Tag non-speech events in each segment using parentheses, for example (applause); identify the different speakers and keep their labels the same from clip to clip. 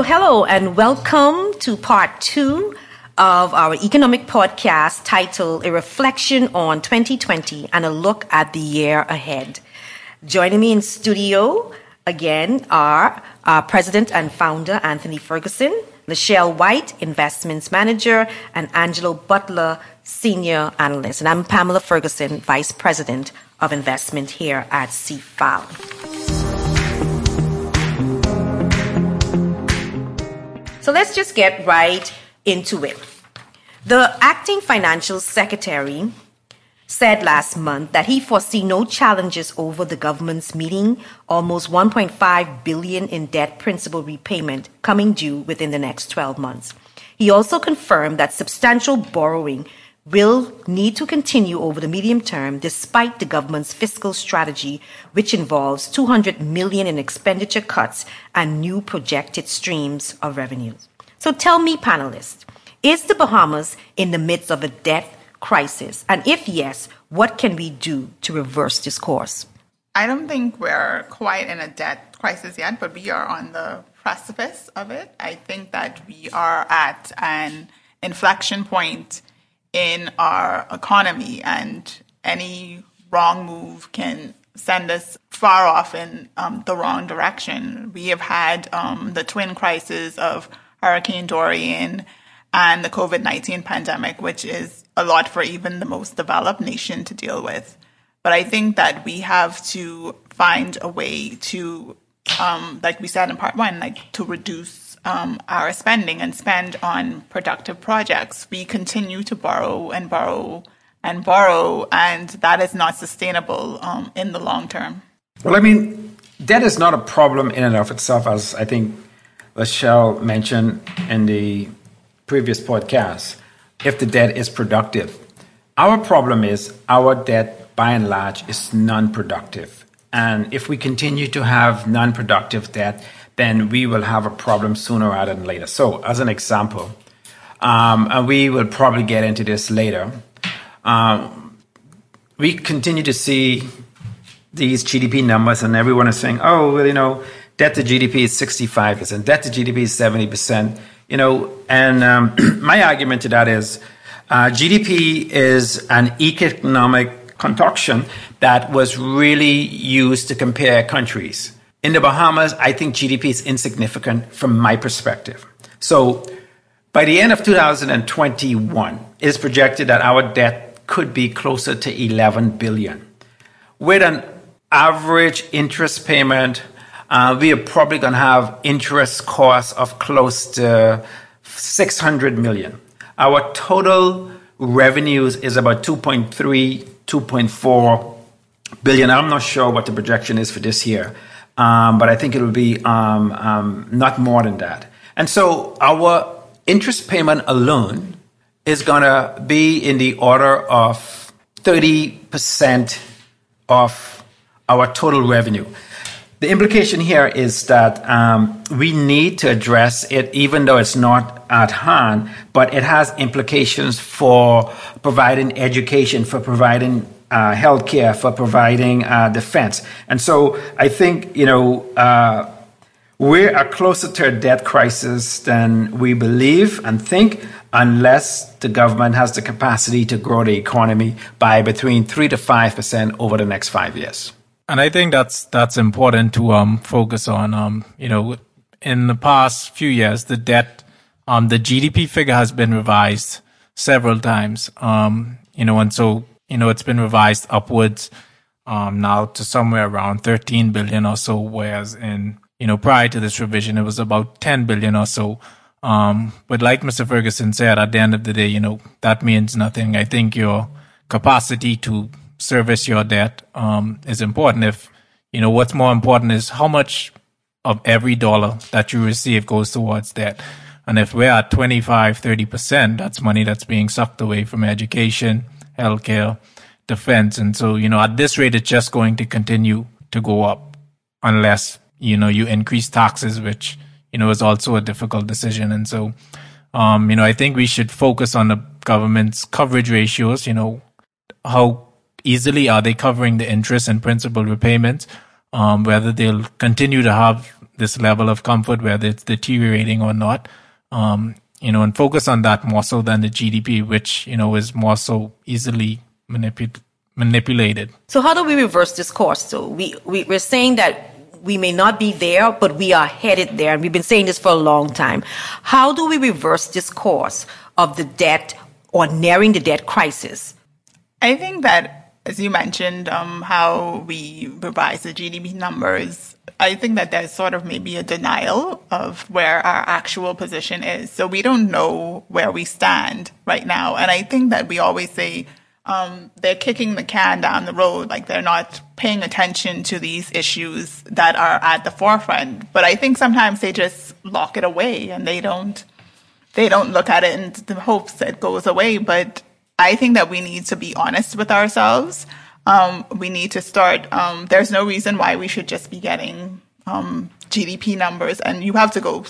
Speaker 1: So, hello and welcome to part two of our economic podcast titled A Reflection on 2020 and a Look at the Year Ahead. Joining me in studio again are our President and Founder Anthony Ferguson, Michelle White, Investments Manager, and Angelo Butler, Senior Analyst. And I'm Pamela Ferguson, Vice President of Investment here at CFAL. So let's just get right into it. The acting financial secretary said last month that he foresee no challenges over the government's meeting almost 1.5 billion in debt principal repayment coming due within the next 12 months. He also confirmed that substantial borrowing will need to continue over the medium term despite the government's fiscal strategy which involves 200 million in expenditure cuts and new projected streams of revenues. So tell me panelists, is the Bahamas in the midst of a debt crisis? And if yes, what can we do to reverse this course?
Speaker 2: I don't think we're quite in a debt crisis yet, but we are on the precipice of it. I think that we are at an inflection point in our economy, and any wrong move can send us far off in um, the wrong direction. We have had um, the twin crises of Hurricane Dorian and the COVID 19 pandemic, which is a lot for even the most developed nation to deal with. But I think that we have to find a way to, um, like we said in part one, like to reduce um, our spending and spend on productive projects. We continue to borrow and borrow and borrow, and that is not sustainable um, in the long term.
Speaker 3: Well, I mean, debt is not a problem in and of itself, as I think Michelle mentioned in the previous podcast, if the debt is productive. Our problem is our debt, by and large, is non productive. And if we continue to have non productive debt, then we will have a problem sooner rather than later. So, as an example, um, and we will probably get into this later, um, we continue to see these GDP numbers, and everyone is saying, oh, well, you know, debt to GDP is 65%, debt to GDP is 70%, you know, and um, (clears throat) my argument to that is uh, GDP is an economic concoction that was really used to compare countries. In the Bahamas, I think GDP is insignificant from my perspective. So by the end of 2021, it is projected that our debt could be closer to 11 billion. With an average interest payment, uh, we are probably going to have interest costs of close to 600 million. Our total revenues is about 2.3, 2.4 billion. I'm not sure what the projection is for this year um, but I think it will be um, um, not more than that. And so our interest payment alone is going to be in the order of 30% of our total revenue. The implication here is that um, we need to address it, even though it's not at hand, but it has implications for providing education, for providing uh, healthcare, for providing uh, defense. And so I think, you know, uh, we are closer to a debt crisis than we believe and think, unless the government has the capacity to grow the economy by between 3 to 5% over the next five years.
Speaker 4: And I think that's that's important to um, focus on. Um, you know, in the past few years, the debt, um, the GDP figure has been revised several times. Um, you know, and so you know, it's been revised upwards um, now to somewhere around 13 billion or so, whereas in, you know, prior to this revision, it was about 10 billion or so. Um, but like Mr. Ferguson said, at the end of the day, you know, that means nothing. I think your capacity to service your debt um, is important. If, you know, what's more important is how much of every dollar that you receive goes towards debt. And if we're at 25, 30%, that's money that's being sucked away from education, healthcare, defense. And so, you know, at this rate, it's just going to continue to go up unless, you know, you increase taxes, which, you know, is also a difficult decision. And so, um, you know, I think we should focus on the government's coverage ratios, you know, how easily are they covering the interest and principal repayments, um, whether they'll continue to have this level of comfort, whether it's deteriorating or not. Um, you know, and focus on that more so than the GDP, which, you know, is more so easily manipulated manipulated.
Speaker 1: So how do we reverse this course? So we, we we're saying that we may not be there, but we are headed there, and we've been saying this for a long time. How do we reverse this course of the debt or nearing the debt crisis?
Speaker 2: I think that, as you mentioned, um, how we revise the GDP numbers I think that there's sort of maybe a denial of where our actual position is. So we don't know where we stand right now. And I think that we always say um, they're kicking the can down the road, like they're not paying attention to these issues that are at the forefront. But I think sometimes they just lock it away and they don't they don't look at it in the hopes that it goes away. But I think that we need to be honest with ourselves um, we need to start. Um, there's no reason why we should just be getting um, GDP numbers, and you have to go.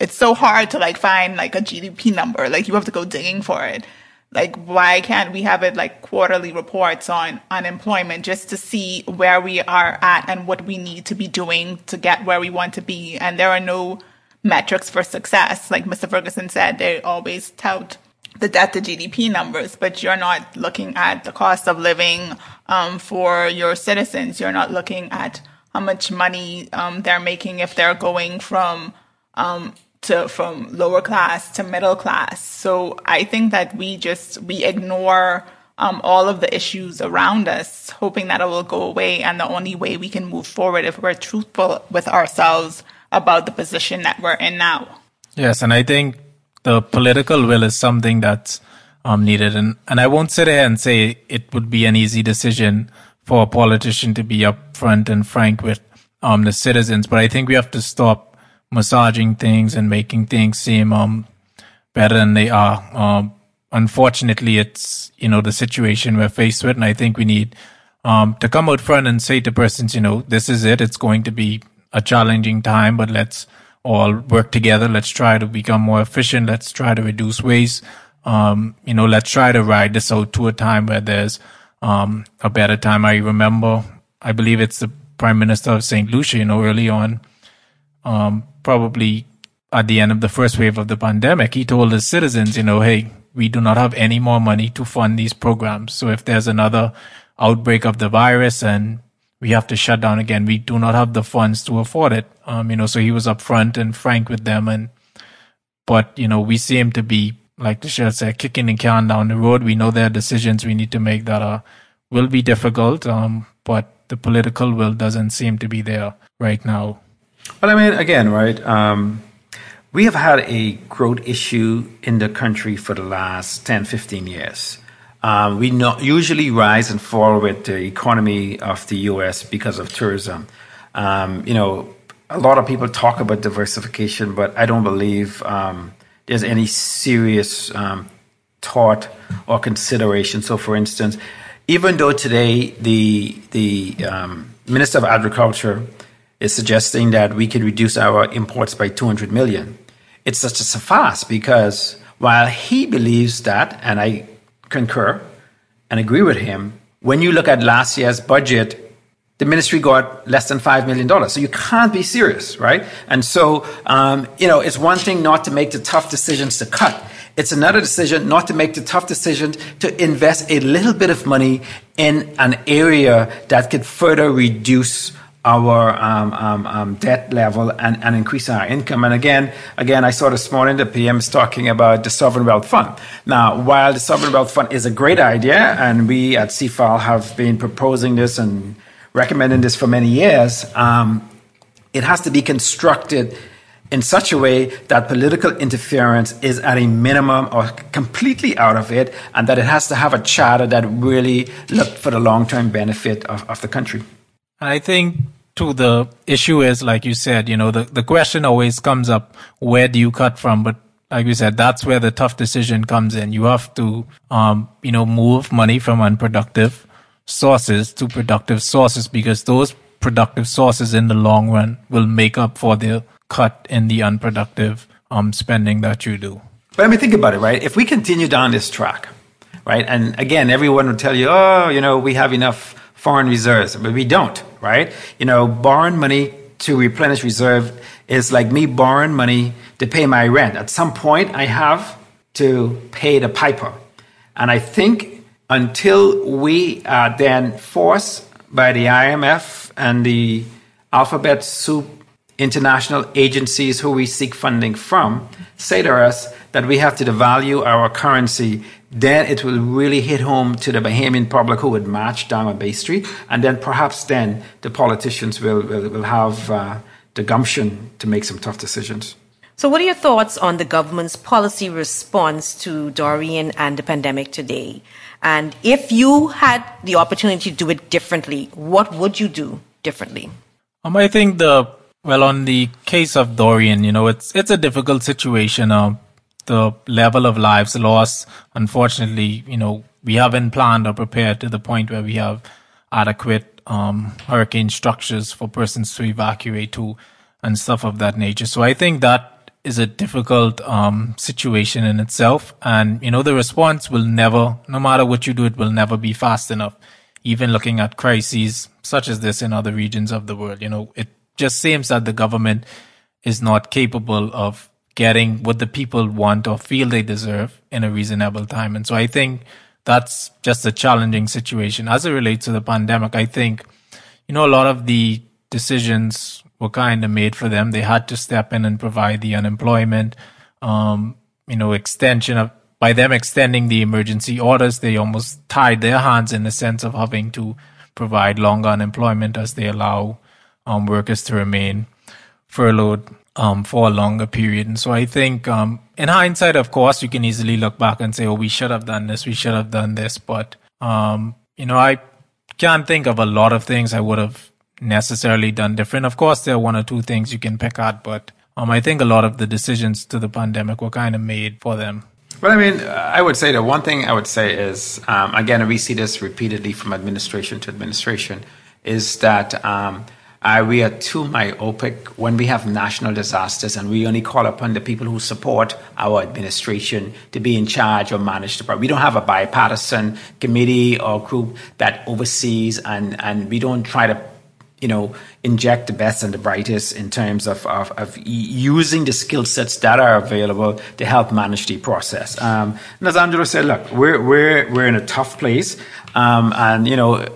Speaker 2: It's so hard to like find like a GDP number. Like you have to go digging for it. Like why can't we have it like quarterly reports on unemployment just to see where we are at and what we need to be doing to get where we want to be? And there are no metrics for success. Like Mr. Ferguson said, they always tout the debt to GDP numbers, but you're not looking at the cost of living um, for your citizens. You're not looking at how much money um, they're making if they're going from um, to from lower class to middle class. So I think that we just we ignore um, all of the issues around us, hoping that it will go away. And the only way we can move forward if we're truthful with ourselves about the position that we're in now.
Speaker 4: Yes, and I think the political will is something that's um, needed. And, and I won't sit here and say it would be an easy decision for a politician to be upfront and frank with um, the citizens, but I think we have to stop massaging things and making things seem um, better than they are. Um, unfortunately, it's you know the situation we're faced with, and I think we need um, to come out front and say to persons, you know, this is it. It's going to be a challenging time, but let's all work together. Let's try to become more efficient. Let's try to reduce waste. Um, you know, let's try to ride this out to a time where there's um, a better time. I remember, I believe it's the Prime Minister of St. Lucia, you know, early on, um, probably at the end of the first wave of the pandemic, he told his citizens, you know, hey, we do not have any more money to fund these programs. So if there's another outbreak of the virus and we have to shut down again. We do not have the funds to afford it. Um, you know, so he was upfront and frank with them. And, but, you know, we seem to be, like the sheriff said, kicking the can down the road. We know there are decisions we need to make that are, will be difficult. Um, but the political will doesn't seem to be there right now.
Speaker 3: But I mean, again, right? Um, we have had a growth issue in the country for the last 10, 15 years. Um, we usually rise and fall with the economy of the U.S. because of tourism. Um, you know, a lot of people talk about diversification, but I don't believe um, there's any serious um, thought or consideration. So, for instance, even though today the the um, Minister of Agriculture is suggesting that we could reduce our imports by 200 million, it's such a fast because while he believes that, and I concur and agree with him. When you look at last year's budget, the ministry got less than $5 million. So you can't be serious, right? And so, um, you know, it's one thing not to make the tough decisions to cut. It's another decision not to make the tough decision to invest a little bit of money in an area that could further reduce our um, um, um, debt level and, and increase our income. And again, again, I saw this morning the PM is talking about the sovereign wealth fund. Now, while the sovereign wealth fund is a great idea, and we at CFAL have been proposing this and recommending this for many years, um, it has to be constructed in such a way that political interference is at a minimum or completely out of it, and that it has to have a charter that really looked for the long-term benefit of, of the country.
Speaker 4: I think to the issue is like you said, you know, the, the question always comes up, where do you cut from? But like you said, that's where the tough decision comes in. You have to, um, you know, move money from unproductive sources to productive sources because those productive sources in the long run will make up for the cut in the unproductive um, spending that you do.
Speaker 3: But I mean, think about it, right? If we continue down this track, right? And again, everyone will tell you, oh, you know, we have enough foreign reserves, but we don't, right? You know, borrowing money to replenish reserve is like me borrowing money to pay my rent. At some point, I have to pay the piper. And I think until we are then forced by the IMF and the alphabet soup international agencies who we seek funding from say to us that we have to devalue our currency, then it will really hit home to the Bahamian public who would march down on Bay Street. And then perhaps then the politicians will, will, will have uh, the gumption to make some tough decisions.
Speaker 1: So, what are your thoughts on the government's policy response to Dorian and the pandemic today? And if you had the opportunity to do it differently, what would you do differently?
Speaker 4: Um, I think the well, on the case of Dorian, you know, it's it's a difficult situation. Uh, the level of lives lost, unfortunately, you know, we haven't planned or prepared to the point where we have adequate um, hurricane structures for persons to evacuate to and stuff of that nature. So I think that is a difficult um, situation in itself. And, you know, the response will never, no matter what you do, it will never be fast enough. Even looking at crises such as this in other regions of the world, you know, it just seems that the government is not capable of getting what the people want or feel they deserve in a reasonable time. And so I think that's just a challenging situation. As it relates to the pandemic, I think, you know, a lot of the decisions were kind of made for them. They had to step in and provide the unemployment, um, you know, extension of, by them extending the emergency orders, they almost tied their hands in the sense of having to provide longer unemployment as they allow um, workers to remain furloughed um, for a longer period. And so I think, um, in hindsight, of course, you can easily look back and say, oh, we should have done this, we should have done this. But, um, you know, I can't think of a lot of things I would have necessarily done different. Of course, there are one or two things you can pick out, but um, I think a lot of the decisions to the pandemic were kind of made for them.
Speaker 3: Well, I mean, I would say the one thing I would say is, um, again, we see this repeatedly from administration to administration, is that uh, we are too myopic when we have national disasters and we only call upon the people who support our administration to be in charge or manage the problem. We don't have a bipartisan committee or group that oversees and, and we don't try to you know, inject the best and the brightest in terms of, of, of using the skill sets that are available to help manage the process. Um, and as Angelo said, look, we're, we're, we're in a tough place. Um, and, you know,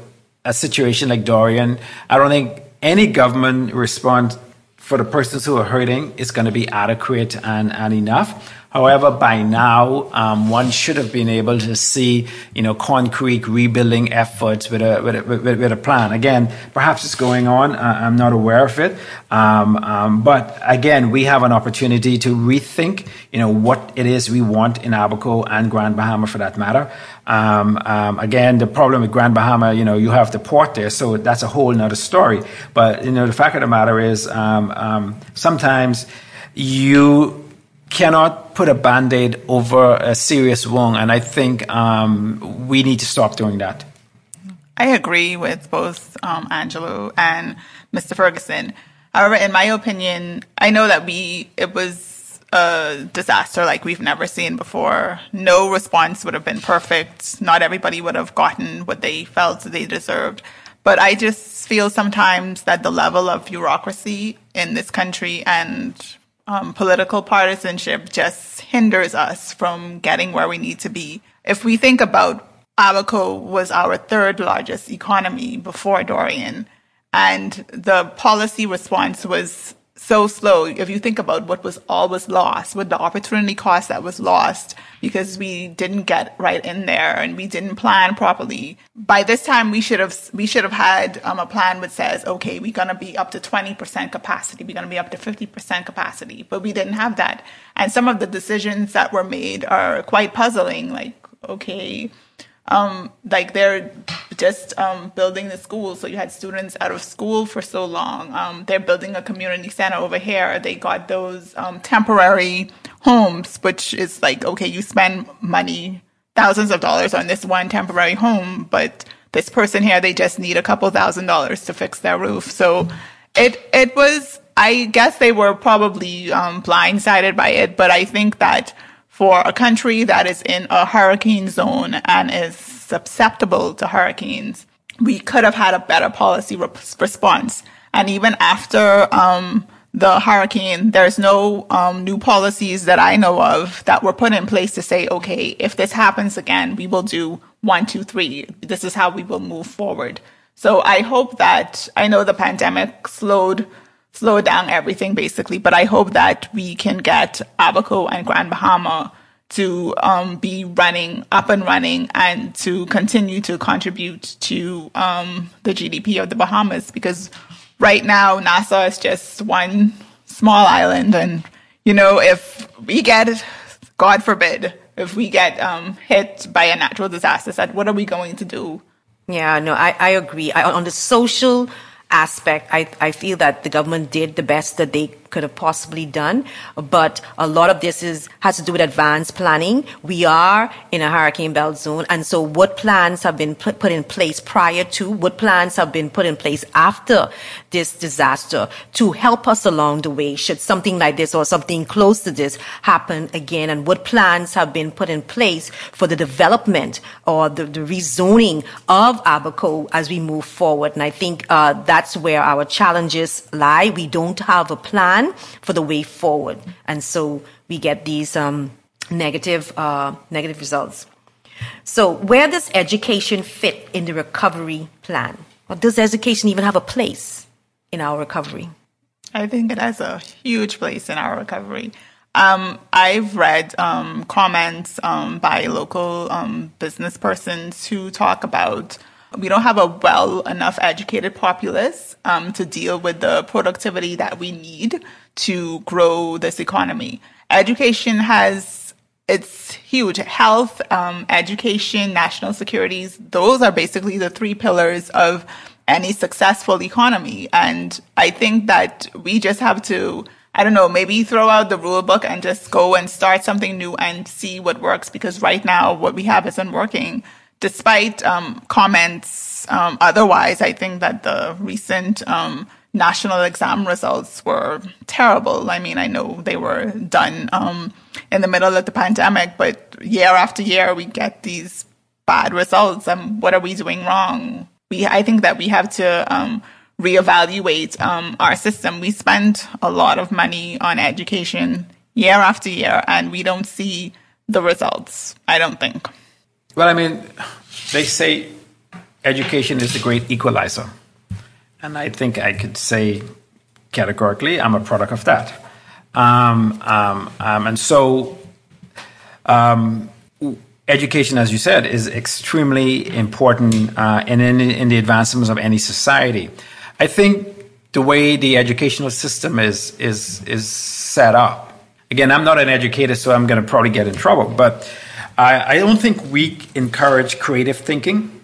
Speaker 3: a situation like Dorian, I don't think any government response for the persons who are hurting is going to be adequate and, and enough. However, by now, um, one should have been able to see, you know, concrete rebuilding efforts with a, with a, with, with a plan. Again, perhaps it's going on. I'm not aware of it. Um, um, but again, we have an opportunity to rethink, you know, what it is we want in Abaco and Grand Bahama for that matter. Um, um, again, the problem with Grand Bahama, you know, you have the port there, so that's a whole nother story. But, you know, the fact of the matter is, um sometimes you cannot put a band-aid over a serious wound and i think um, we need to stop doing that.
Speaker 2: I agree with both um, angelo and mr ferguson. However in my opinion i know that we it was a disaster like we've never seen before. No response would have been perfect. Not everybody would have gotten what they felt they deserved. But i just feel sometimes that the level of bureaucracy in this country and um, political partisanship just hinders us from getting where we need to be. If we think about Abaco was our third largest economy before Dorian, and the policy response was so slow. If you think about what was always lost, what the opportunity cost that was lost because we didn't get right in there and we didn't plan properly. By this time, we should have we should have had um, a plan which says, okay, we're gonna be up to twenty percent capacity, we're gonna be up to fifty percent capacity, but we didn't have that. And some of the decisions that were made are quite puzzling. Like, okay, um, like they're just um, building the school. So you had students out of school for so long. Um, they're building a community center over here. They got those um, temporary homes, which is like, okay, you spend money, thousands of dollars on this one temporary home, but this person here, they just need a couple thousand dollars to fix their roof. So it, it was, I guess they were probably um, blindsided by it, but I think that for a country that is in a hurricane zone and is susceptible to hurricanes, we could have had a better policy re- response. And even after um, the hurricane, there's no um, new policies that I know of that were put in place to say, okay, if this happens again, we will do one, two, three. This is how we will move forward. So I hope that I know the pandemic slowed slowed down everything basically, but I hope that we can get Abaco and Grand Bahama to um, be running up and running and to continue to contribute to um, the GDP of the Bahamas. Because right now Nassau is just one small island and you know if we get God forbid if we get um, hit by a natural disaster what are we going to do?
Speaker 1: Yeah no I, I agree. I, on the social aspect I, I feel that the government did the best that they could have possibly done. But a lot of this is has to do with advanced planning. We are in a hurricane belt zone, and so what plans have been put, in place prior to? What plans have been put in place after this disaster to help us along the way? Should something like this or something close to this happen again? And what plans have been put in place for the development or the, the rezoning of Abaco as we move forward? And I think uh, that's where our challenges lie. We don't have a plan plan for the way forward. And so we get these um, negative, uh, negative results. So where does education fit in the recovery plan? Or does education even have a place in our recovery?
Speaker 2: I think it has a huge place in our recovery. Um, I've read um, comments um, by local um, business persons who talk about we don't have a well enough educated populace um, to deal with the productivity that we need to grow this economy. Education has it's huge. Health, um, education, national securities, those are basically the three pillars of any successful economy. And I think that we just have to, I don't know, maybe throw out the rule book and just go and start something new and see what works because right now what we have isn't working despite um, comments um, otherwise, I think that the recent um, national exam results were terrible. I mean, I know they were done um, in the middle of the pandemic, but year after year we get these bad results. And what are we doing wrong? We, I think that we have to um, reevaluate um, our system. We spend a lot of money on education year after year, and we don't see the results. I don't think.
Speaker 3: Well, I mean, they say education is the great equalizer. And I think I could say categorically, I'm a product of that. Um, um, um, and so, um, education, as you said, is extremely important uh, in, in, in the advancements of any society. I think the way the educational system is is is set up. Again, I'm not an educator, so I'm going to probably get in trouble, but I, I don't think we encourage creative thinking.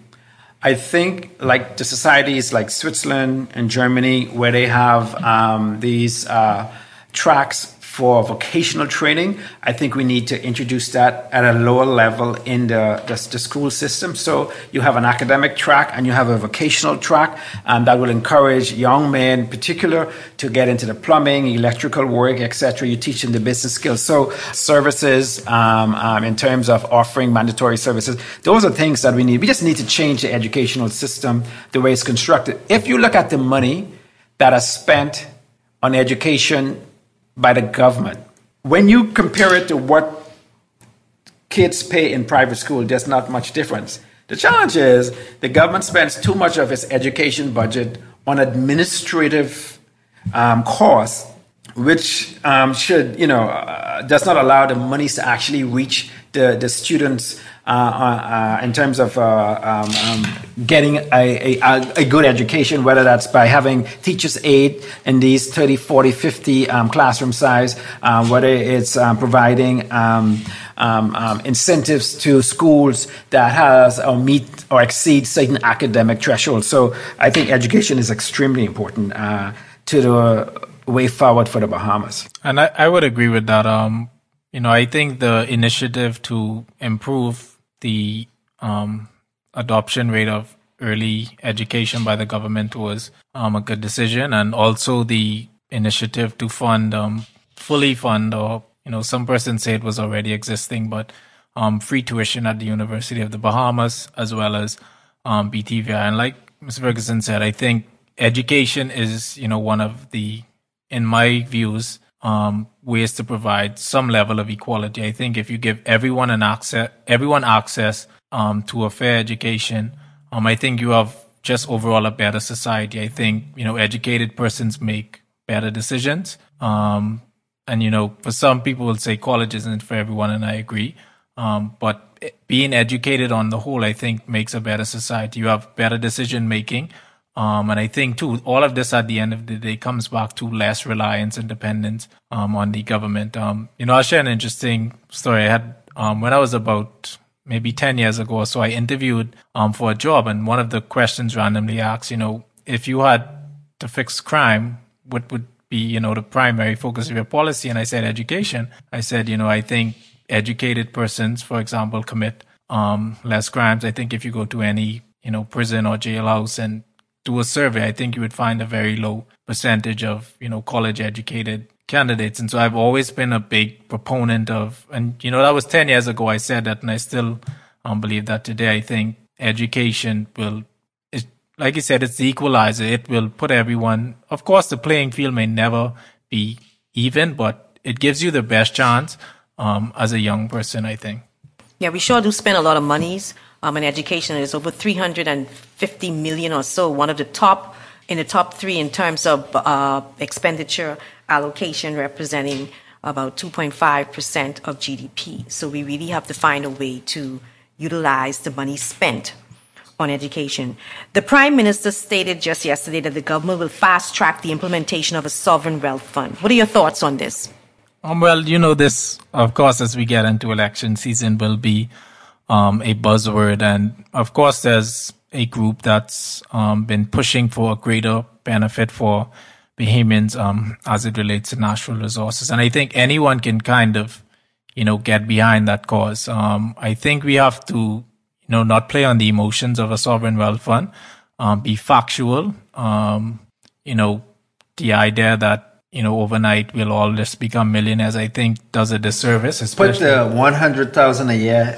Speaker 3: I think like the societies like Switzerland and Germany, where they have um, these uh, tracks for vocational training. I think we need to introduce that at a lower level in the, the, the, school system. So you have an academic track and you have a vocational track, and that will encourage young men in particular to get into the plumbing, electrical work, etc. You teach them the business skills. So services um, um, in terms of offering mandatory services, those are things that we need. We just need to change the educational system, the way it's constructed. If you look at the money that is spent on education by the government. When you compare it to what kids pay in private school, there's not much difference. The challenge is the government spends too much of its education budget on administrative um, costs, which um, should, you know, uh, does not allow the monies to actually reach the, the students in terms of um, um, getting a, a, a, good education, whether that's by having teachers aid in these 30, 40, 50 um, classroom size, whether it's providing um, um, incentives to schools that has or meet or exceed certain academic thresholds. So I think education is extremely important uh, to the way forward for the Bahamas.
Speaker 4: And I, I would agree with that. Um, you know, I think the initiative to improve the um, adoption rate of early education by the government was um, a good decision, and also the initiative to fund um, fully fund, or you know, some persons say it was already existing, but um, free tuition at the University of the Bahamas as well as um, BTVI. And like Ms. Ferguson said, I think education is, you know, one of the, in my views, um, ways to provide some level of equality. I think if you give everyone an access, everyone access um, to a fair education, um, I think you have just overall a better society. I think you know educated persons make better decisions. Um, and you know, for some people will say college isn't for everyone, and I agree. Um, but being educated on the whole, I think makes a better society. You have better decision making. Um, and I think too, all of this at the end of the day comes back to less reliance and dependence um, on the government. Um, you know, I'll share an interesting story. I had um, when I was about maybe 10 years ago or so, I interviewed um, for a job, and one of the questions randomly asked, you know, if you had to fix crime, what would be, you know, the primary focus of your policy? And I said education. I said, you know, I think educated persons, for example, commit um, less crimes. I think if you go to any, you know, prison or jailhouse and do a survey, I think you would find a very low percentage of, you know, college educated candidates. And so I've always been a big proponent of, and, you know, that was 10 years ago I said that, and I still um, believe that today. I think education will, it, like you said, it's the equalizer. It will put everyone, of course, the playing field may never be even, but it gives you the best chance um, as a young person, I think.
Speaker 1: Yeah, we sure do spend a lot of monies um, in education. It's over 350 million or so, one of the top in the top three in terms of uh, expenditure allocation, representing about 2.5% of GDP. So we really have to find a way to utilize the money spent on education. The Prime Minister stated just yesterday that the government will fast track the implementation of a sovereign wealth fund. What are your thoughts on this?
Speaker 4: Um, well, you know, this, of course, as we get into election season, will be um, a buzzword. And of course, there's a group that's um, been pushing for a greater benefit for Bahamians um, as it relates to natural resources. And I think anyone can kind of, you know, get behind that cause. Um, I think we have to, you know, not play on the emotions of a sovereign wealth fund, um, be factual. Um, you know, the idea that, you know, overnight we'll all just become millionaires, I think does a disservice.
Speaker 3: Especially Put the 100,000 a year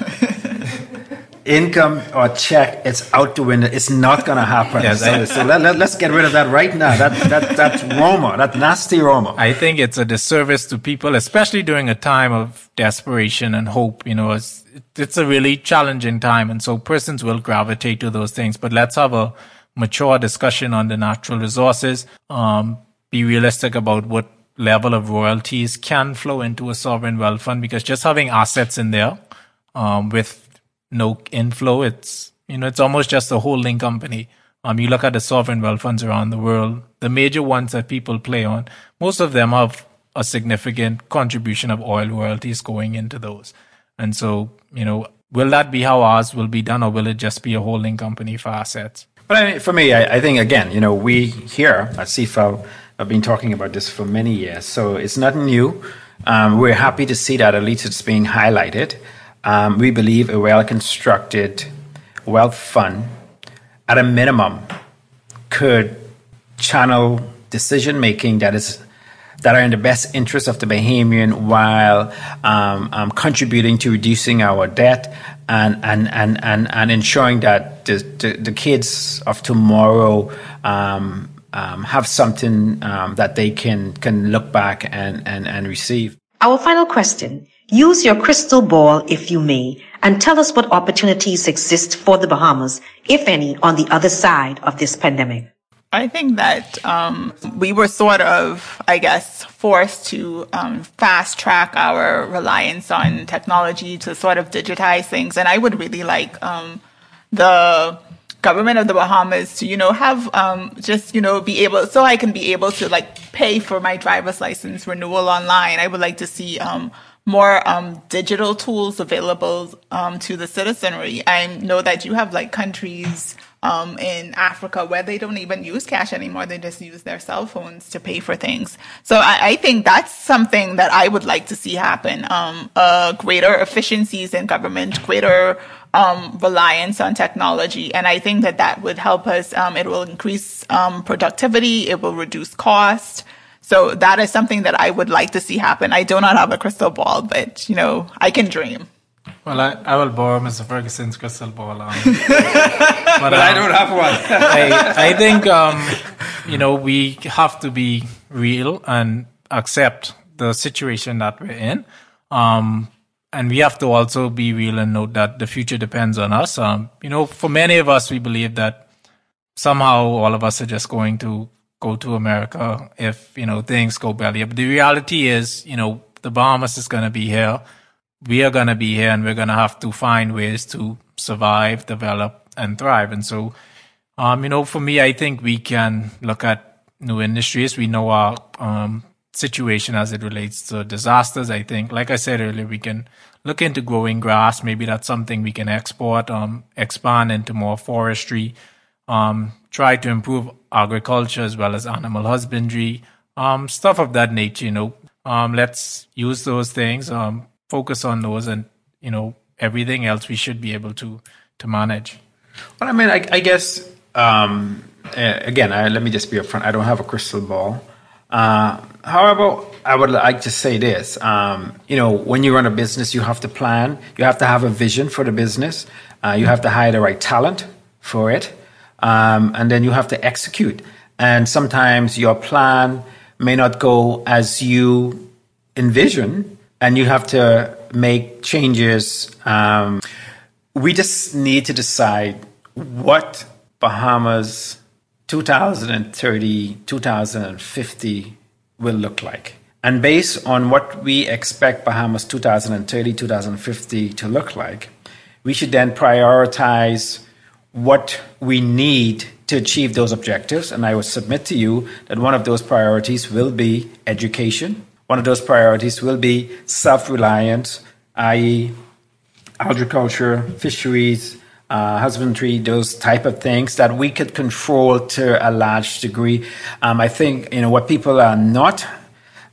Speaker 3: income or check, it's out the window. It's not going to happen. (laughs) yes, so, so let, let, us get rid of that right now. That, that, that Roma, that nasty Roma.
Speaker 4: I think it's a disservice to people, especially during a time of desperation and hope. You know, it's, it's a really challenging time. And so persons will gravitate to those things. But let's have a mature discussion on the natural resources. Um, be realistic about what level of royalties can flow into a sovereign wealth fund because just having assets in there um, with no inflow. It's you know it's almost just a holding company. Um, you look at the sovereign wealth funds around the world, the major ones that people play on, most of them have a significant contribution of oil royalties going into those. And so, you know, will that be how ours will be done, or will it just be a holding company for assets?
Speaker 3: But I for me, I, I, think again, you know, we here at CFAL have been talking about this for many years, so it's not new. Um, we're happy to see that at least it's being highlighted. Um, we believe a well constructed wealth fund, at a minimum, could channel decision making that is that are in the best interest of the Bahamian while um, um, contributing to reducing our debt and, and, and, and, and ensuring that the, the, the kids of tomorrow um, um have something um, that they can, can look back and, and, and receive.
Speaker 1: Our final question Use your crystal ball, if you may, and tell us what opportunities exist for the Bahamas, if any, on the other side of this pandemic.
Speaker 2: I think that um, we were sort of, I guess, forced to um, fast track our reliance on technology to sort of digitize things. And I would really like um, the government of the Bahamas to, you know, have um, just, you know, be able, so I can be able to like pay for my driver's license renewal online. I would like to see um, more um, digital tools available um, to the citizenry. I know that you have like countries um, in Africa where they don't even use cash anymore. They just use their cell phones to pay for things. So I, I think that's something that I would like to see happen. Uh, greater efficiencies in government, greater um, reliance on technology. And I think that that would help us. Um, it will increase um, productivity. It will reduce cost. So that is something that I would like to see happen. I do not have a crystal ball, but you know, I can dream.
Speaker 4: Well, I, I will borrow Mr. Ferguson's crystal ball. Um, (laughs)
Speaker 3: but, um, I don't have one. (laughs)
Speaker 4: I, I think um, you know, we have to be real and accept the situation that we're in. Um, and we have to also be real and note that the future depends on us. Um, you know, for many of us, we believe that somehow all of us are just going to go to America if, you know, things go belly up. The reality is, you know, the Bahamas is going to be here. We are going to be here and we're going to have to find ways to survive, develop and thrive. And so, um, you know, for me, I think we can look at new industries. We know our, um, situation as it relates to disasters. I think, like I said earlier, we can look into growing grass. Maybe that's something we can export, um, expand into more forestry, um, try to improve agriculture as well as animal husbandry, um, stuff of that nature. You know, um, let's use those things, um, focus on those, and you know, everything else we should be able to to manage.
Speaker 3: Well, I mean, I, I guess um, again, I, let me just be upfront. I don't have a crystal ball. Uh, however, I would like to say this. Um, you know, when you run a business, you have to plan. You have to have a vision for the business. Uh, you have to hire the right talent for it. Um, and then you have to execute. And sometimes your plan may not go as you envision, and you have to make changes. Um, we just need to decide what Bahamas 2030, 2050 will look like. And based on what we expect Bahamas 2030, 2050 to look like, we should then prioritize what we need to achieve those objectives. And I would submit to you that one of those priorities will be education. One of those priorities will be self reliance, i.e., agriculture, fisheries, uh, husbandry, those type of things that we could control to a large degree. Um, I think you know what people are not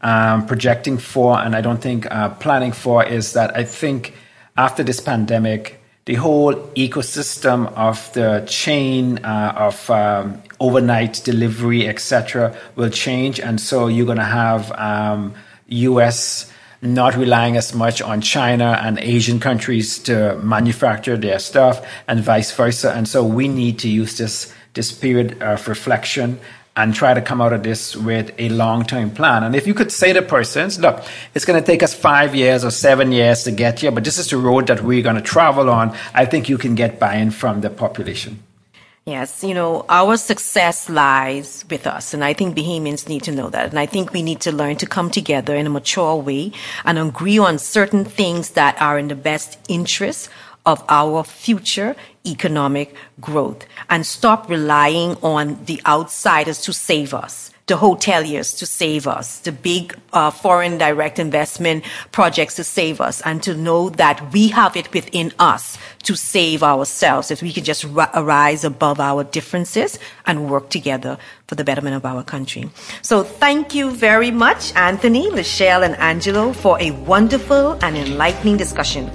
Speaker 3: um, projecting for, and I don't think uh, planning for, is that I think after this pandemic, the whole ecosystem of the chain uh, of um, overnight delivery, etc., will change, and so you're going to have U.S um, not relying as much on China and Asian countries to manufacture their stuff and vice versa. And so we need to use this, this period of reflection and try to come out of this with a long-term plan. And if you could say to persons, look, it's going to take us five years or seven years to get here, but this is the road that we're going to travel on, I think you can get buy-in from the population.
Speaker 1: Yes, you know, our success lies with us. And I think Bahamians need to know that. And I think we need to learn to come together in a mature way and agree on certain things that are in the best interest of our future economic growth and stop relying on the outsiders to save us the hoteliers to save us, the big uh, foreign direct investment projects to save us, and to know that we have it within us to save ourselves. If we can just rise above our differences and work together for the betterment of our country. So thank you very much, Anthony, Lachelle, and Angelo, for a wonderful and enlightening discussion.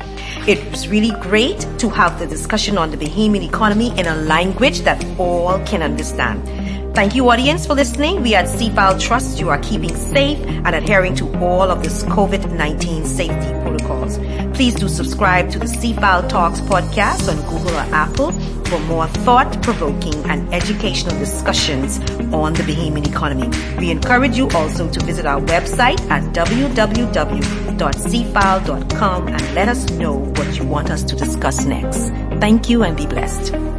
Speaker 1: It was really great to have the discussion on the Bahamian economy in a language that all can understand. Thank you, audience, for listening. We at CFAL trust you are keeping safe and adhering to all of this COVID-19 safety protocols. Please do subscribe to the CFAL Talks podcast on Google or Apple for more thought-provoking and educational discussions on the Bahamian economy. We encourage you also to visit our website at www.cfal.com and let us know what you want us to discuss next. Thank you and be blessed.